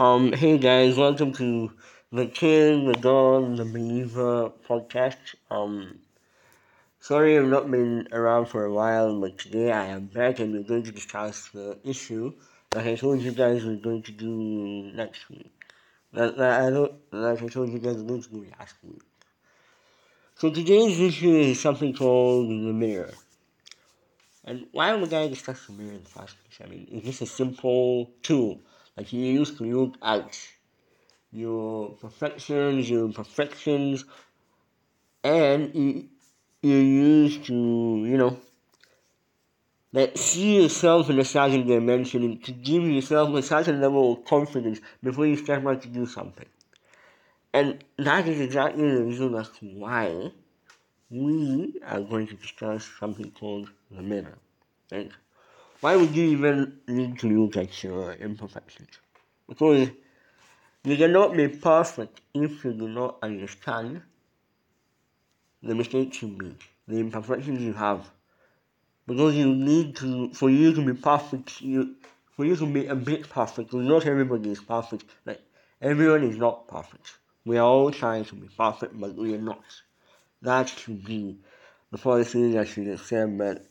Um, hey guys, welcome to the King, the God, the Believer podcast. Um, sorry I've not been around for a while, but today I am back and we're going to discuss the issue that I told you guys we're going to do next week. That, that I don't, like I told you guys we're going to do last week. So today's issue is something called the mirror. And why would I discuss the mirror in the first place? I mean, it's just a simple tool use to look at your perfections, your imperfections, and you, you use to, you know, like see yourself in a certain dimension and to give yourself a certain level of confidence before you step out to do something. And that is exactly the reason as to why we are going to discuss something called the mirror. Right? Why would you even need to look at your imperfections? Because you cannot be perfect if you do not understand the mistakes you make, the imperfections you have. Because you need to, for you to be perfect, you, for you to be a bit perfect, not everybody is perfect. Like, everyone is not perfect. We are all trying to be perfect, but we are not. That should be the policy that should accept, but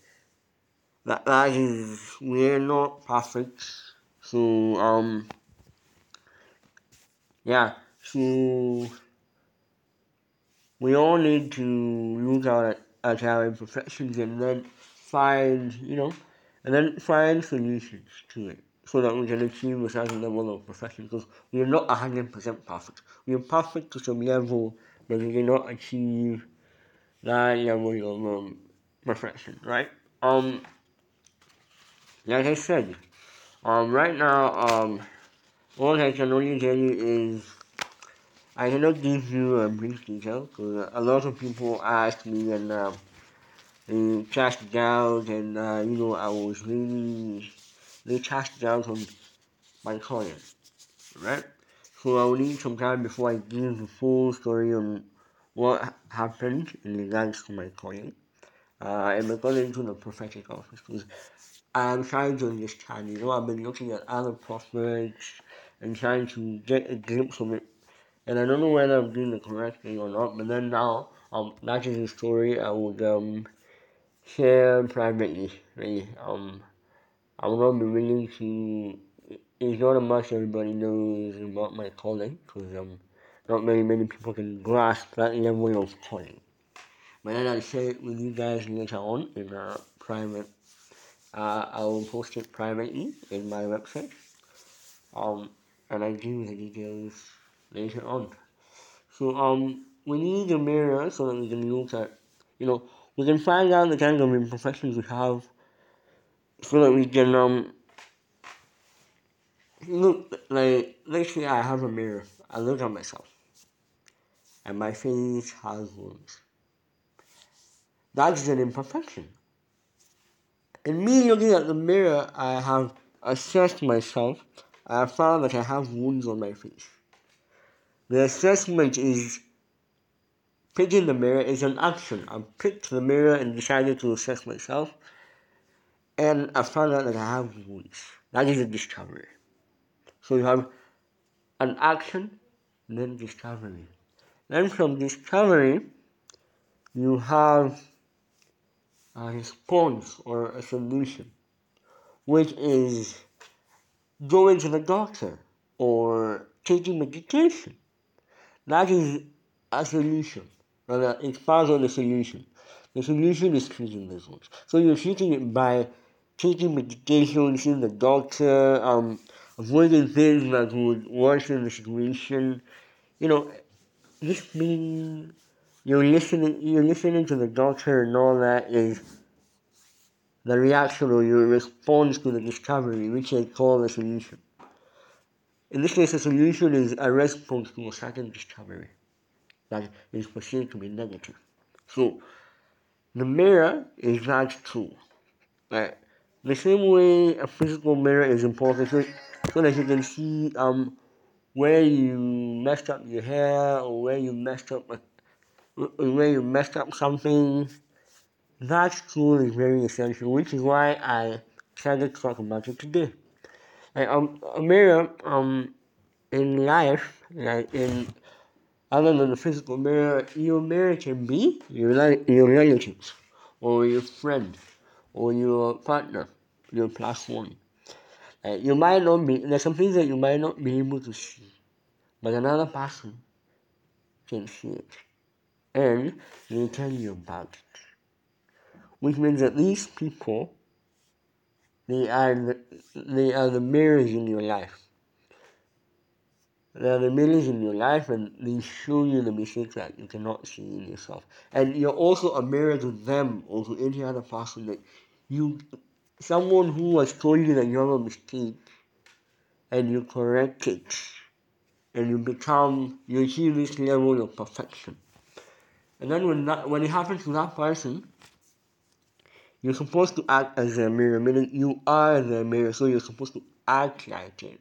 that, that is, we are not perfect. So, um, yeah, so we all need to look out at, at our imperfections and then find, you know, and then find solutions to it so that we can achieve a certain level of perfection because we are not 100% perfect. We are perfect to some level, but we cannot achieve that level of um, perfection, right? Um, like I said, um, right now, um, all I can only tell you is I cannot give you a brief detail because a lot of people ask me and um, they cast and uh, you know I was really they cast doubt on my client, right? So I will need some time before I give the full story on what happened in regards to my client. Uh, and according to the prophetic office because I'm trying to understand, you know, I've been looking at other prophets and trying to get a glimpse of it. And I don't know whether I'm doing the correct thing or not, but then now, um, that is a story I would, um, share privately, really. Um, I will not be willing to, it's not a much everybody knows about my calling, because, um, not very many people can grasp that level of calling. But then I'll share it with you guys later on in a private uh, I will post it privately in my website. Um, and I'll give you the details later on. So um, we need a mirror so that we can look at, you know, we can find out the kind of imperfections we have, so that we can um look like let's say I have a mirror. I look at myself, and my face has wounds. That's an imperfection. In me looking at the mirror, I have assessed myself. I found that I have wounds on my face. The assessment is picking the mirror is an action. I picked the mirror and decided to assess myself, and I found out that I have wounds. That is a discovery. So you have an action, then discovery. Then from discovery, you have a response or a solution, which is going to the doctor or taking medication. That is a solution. Rather, it's part of the solution. The solution is treating those wounds. So you're treating it by taking medication, seeing the doctor, um, avoiding things that would worsen the situation. You know, just being you're listening you're listening to the doctor and all that is the reaction or your response to the discovery, which they call the solution. In this case, the solution is a response to a certain discovery that is perceived to be negative. So, the mirror is that tool. Right? The same way a physical mirror is important so, so that you can see um, where you messed up your hair or where you messed up where you messed up something. That tool is very essential, which is why I decided to talk about it today. Like, um, a mirror, um, in life, like in other than the physical mirror, your mirror can be your, your relatives, or your friend, or your partner, your plus one. Uh, you might not be, there's some things that you might not be able to see, but another person can see it. And they tell you about it. Which means that these people, they are the, they are the mirrors in your life. They are the mirrors in your life and they show you the mistakes that you cannot see in yourself. And you're also a mirror to them or to any other person that you someone who has told you that you have a mistake and you correct it and you become you achieve this level of perfection. And then when that when it happens to that person, you're supposed to act as a mirror, meaning you are the mirror, so you're supposed to act like it.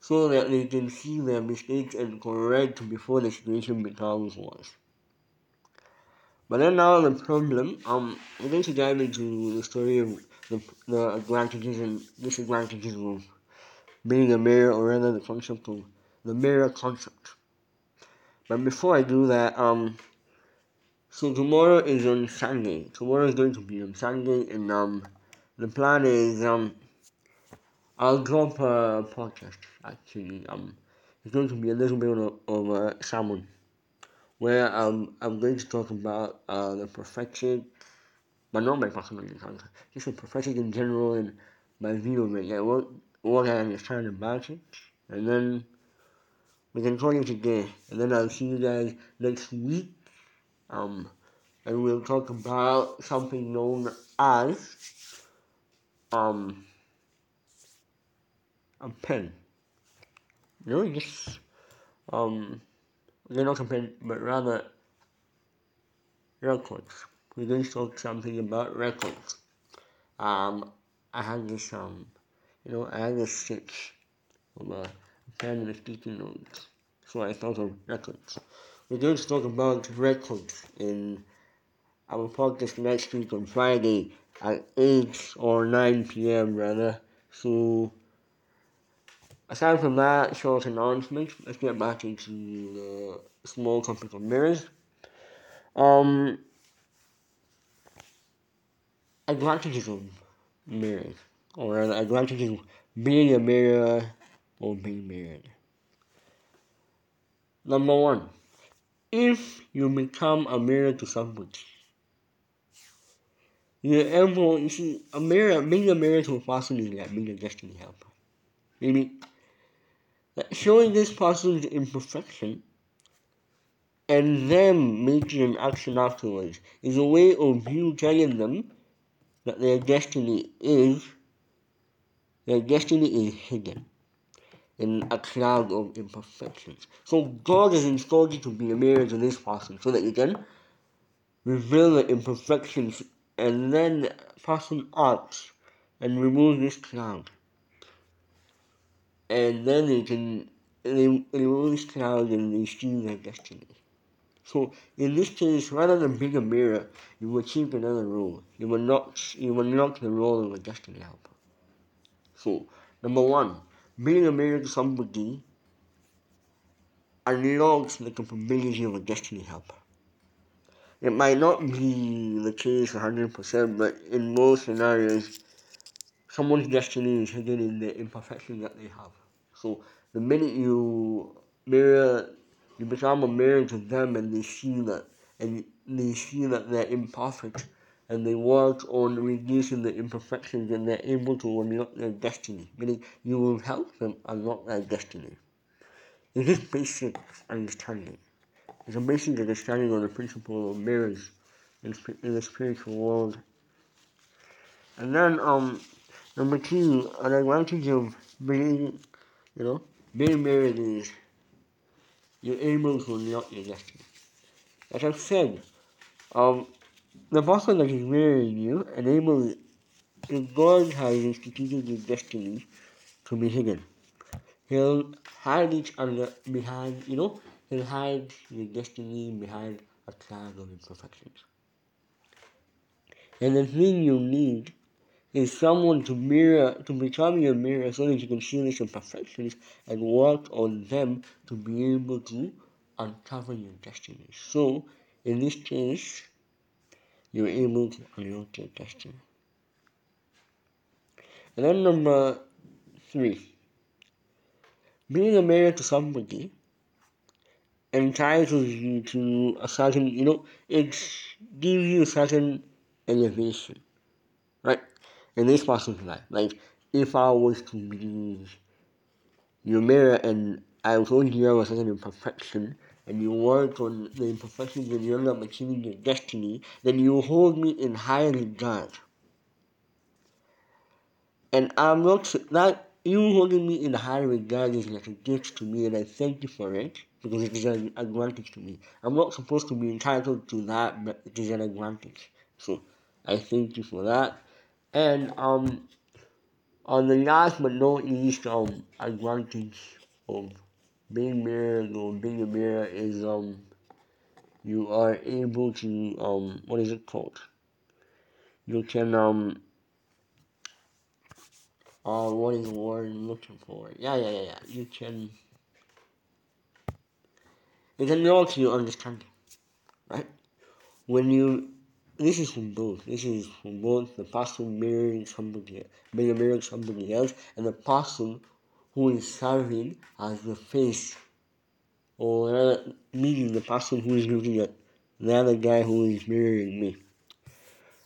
So that they can see their mistakes and correct before the situation becomes worse. But then now the problem, um, we're going to dive into the story of the, the advantages and disadvantages of being a mirror, or rather the concept of the mirror concept. But before I do that, um, so tomorrow is on Sunday. Tomorrow is going to be on Sunday, and um, the plan is um, I'll drop a podcast. Actually, um, it's going to be a little bit of, a sermon where um, I'm going to talk about uh, the perfection but not my personal encounter. Just the profession in general and my view of it, like what, what I understand about it. And then we can call it today. And then I'll see you guys next week. Um, and we'll talk about something known as um, a pen. Know, just um, not a pen, but rather records We're going to talk something about records. Um, I had this, um, you know, I had this sketch of a pen and a sticky notes. So I thought of records. We're going to talk about records in our podcast next week on Friday at 8 or 9 p.m. rather. So, aside from that short announcement, let's get back into the small topic of mirrors. Um, of marriage, or the advantages of being a mirror or being married. Number one, if you become a mirror to somebody, you're able, you see, a mirror, being a mirror to a person is like being a destiny helper. Maybe like showing this person's imperfection and them making an action afterwards is a way of you telling them that their destiny is their destiny is hidden in a cloud of imperfections. So God has installed you to be a mirror to this person so that you can reveal the imperfections and then person acts and remove this cloud. And then they can remove this cloud and they see their destiny. So in this case, rather than being a mirror, you will achieve another role. You will not you will not the role of a destiny helper. So number one, being a mirror to somebody unlocks the capability of a destiny helper. It might not be the case 100%, but in most scenarios, someone's destiny is hidden in the imperfection that they have. So the minute you mirror you become a mirror to them and they see that and they see that they're imperfect and they work on reducing the imperfections and they're able to unlock their destiny. Meaning you will help them unlock their destiny. It's just basic understanding. It's a basic understanding of the principle of mirrors in, in the spiritual world. And then um number two, an advantage of being you know, being married is you're able to unlock your destiny. As I've said, um, the person that is marrying you enables God has instituted your destiny to be hidden. He'll hide it under behind, you know, he'll hide your destiny behind a cloud of imperfections. And the thing you need is someone to mirror, to become your mirror so that you can see these imperfections and work on them to be able to uncover your destiny. So, in this case, you're able to your destiny. And then number three, being a mirror to somebody entitles you to a certain, you know, it gives you a certain elevation, right? In this person's life. Like, if I was to be your mirror and I told you I was certain imperfection, and you work on the imperfections and you end up achieving your destiny, then you hold me in high regard. And I'm not that you holding me in high regard is like a gift to me, and I thank you for it because it is an advantage to me. I'm not supposed to be entitled to that, but it is an advantage. So I thank you for that. And um, on the last but not least um advantage of being mirrored or being a mirror is um you are able to um what is it called? You can um uh what is the word looking for? Yeah yeah yeah yeah. You can it can help you understand right? When you this is from both. This is from both the person mirroring somebody being a mirror somebody else and the person who is serving as the face or meeting the person who is looking at the other guy who is mirroring me.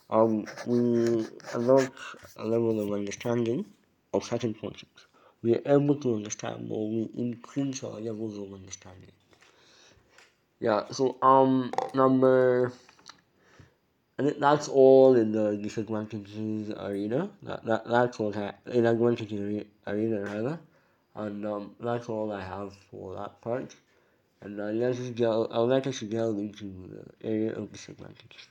Um, we unlock a level of understanding of certain concepts. We are able to understand more, we increase our levels of understanding. Yeah, so um number think that's all in the disadvantages arena. That, that that's I in advantages arena rather. And um that's all I have for that part. And uh, let's just delve, I'll let us delve into the area of disadvantages.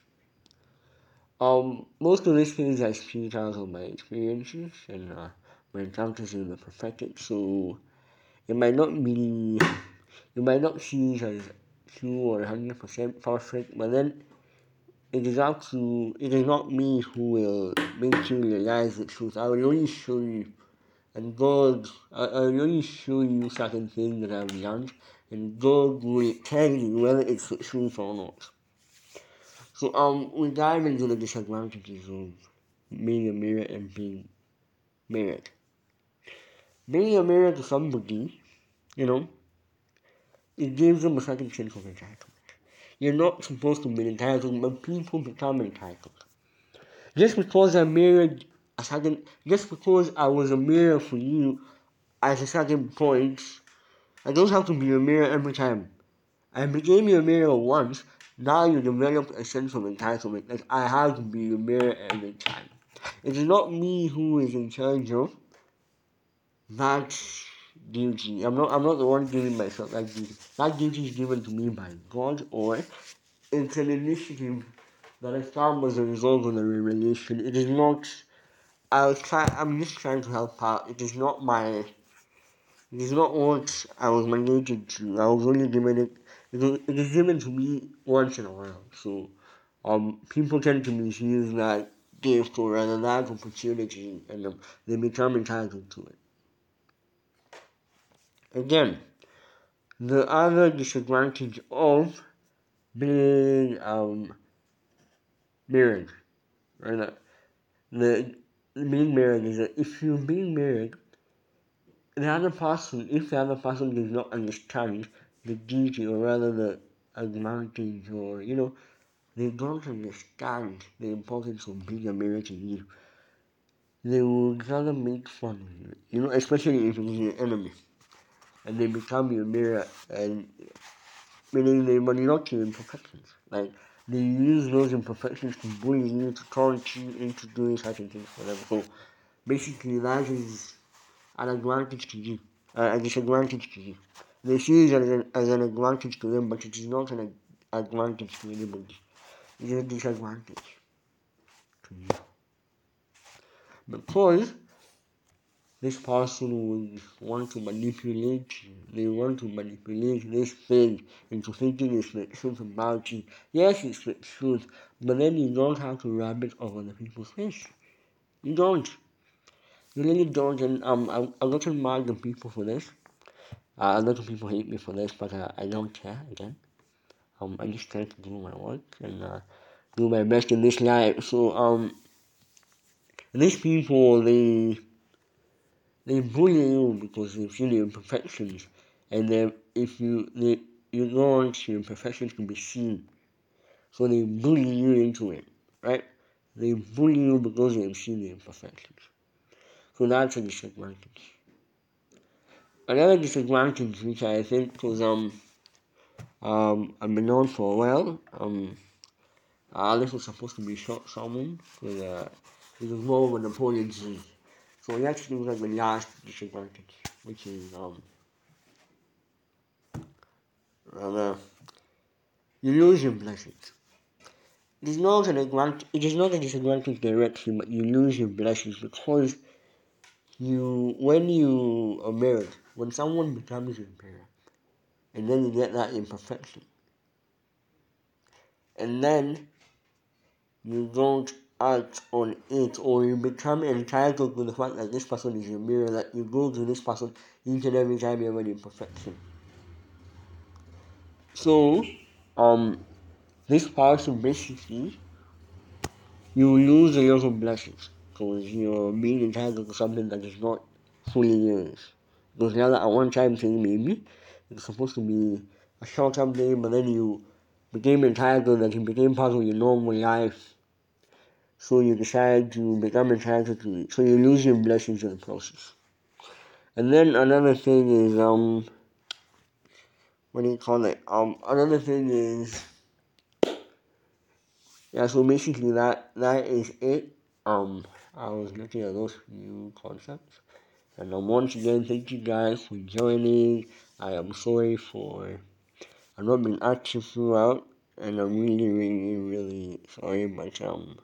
Um, most of these things I speak out of my experiences and uh, my encounters in the prophetic, so it might not be, you might not see it as true or 100% perfect, but then it is up to, it is not me who will make you realize the truth. I will only show you. And God, I, I only show you certain things that I've learned, and God will tell you whether it's truth or not. So um, we dive into the disadvantages of being a mirror and being married. Being a mirror to somebody, you know, it gives them a certain sense of entitlement. You're not supposed to be entitled, but people become entitled. Just because they're mirrored a certain, just because I was a mirror for you at a certain point, I don't have to be a mirror every time. I became your mirror once, now you develop a sense of entitlement that I have to be a mirror every time. It is not me who is in charge of that duty. I'm not I'm not the one giving myself that duty. That duty is given to me by God or it's an initiative that I found as a result of the revelation. It is not I was try I'm just trying to help out. It is not my it is not what I was mandated to. I was only given it it is, given to me once in a while. So um people tend to misuse that gift or rather that opportunity and um, they become entitled to it. Again, the other disadvantage of being um, married, right? The being married is that if you're being married, the other person, if the other person does not understand the duty or rather the advantage or you know, they don't understand the importance of being a mirror to you. They will of make fun of you, you know, especially if it's your enemy and they become your mirror and meaning they manipulate your imperfections. Like they use those imperfections to bully you, to taunt you into doing certain things, whatever. So basically that is an advantage to you, uh, a disadvantage to you. They see it as an, as an advantage to them, but it is not an advantage to anybody. It is a disadvantage to you. Because this person will want to manipulate you. They want to manipulate this thing into thinking it's the truth about you. Yes, it's the truth, but then you don't have to rub it over the people's face. You don't. You really don't, and um, I, I look at mad the people for this. Uh, a lot of people hate me for this, but uh, I don't care, again. Um, I just try to do my work and uh, do my best in this life. So, um, these people, they, they bully you because they see your imperfections, and then if you, they, you want your imperfections to be seen. So they bully you into it, right? They bully you because they've seen the imperfections. So that's a disadvantage. Another disadvantage which I think was um um I've been known for a while, um uh, this was supposed to be short salmon with uh it was more of a Napoleon. So was like the last disadvantage, which is um you lose your blessings. It is not an advantage it is not a disadvantage directly, but you lose your blessings because you when you are married, when someone becomes your parent, and then you get that imperfection, and then you don't act on it, or you become entitled to the fact that this person is your mirror, that you go to this person each and every time you have an imperfection. So, um, this person basically, you lose a lot of blessings because you're being entitled to something that is not fully yours. Because now that at one time thing maybe, it's supposed to be a short term thing, but then you became entitled and it became part of your normal life. So you decide to become entitled to it. So you lose your blessings in the process. And then another thing is um what do you call it? Um another thing is yeah, so basically that that is it. Um I was looking at those few concepts. And um, once again, thank you guys for joining. I am sorry for I've not been active throughout, and I'm really, really, really sorry, but um,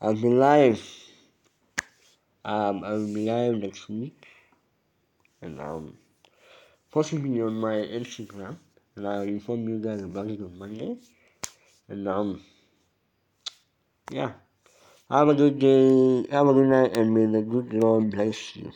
I'll be live. Um, I'll be live next week, and um, possibly on my Instagram, and I'll inform you guys about it on Monday. And um, yeah. Have a good day, have a good night, and may the good Lord bless you.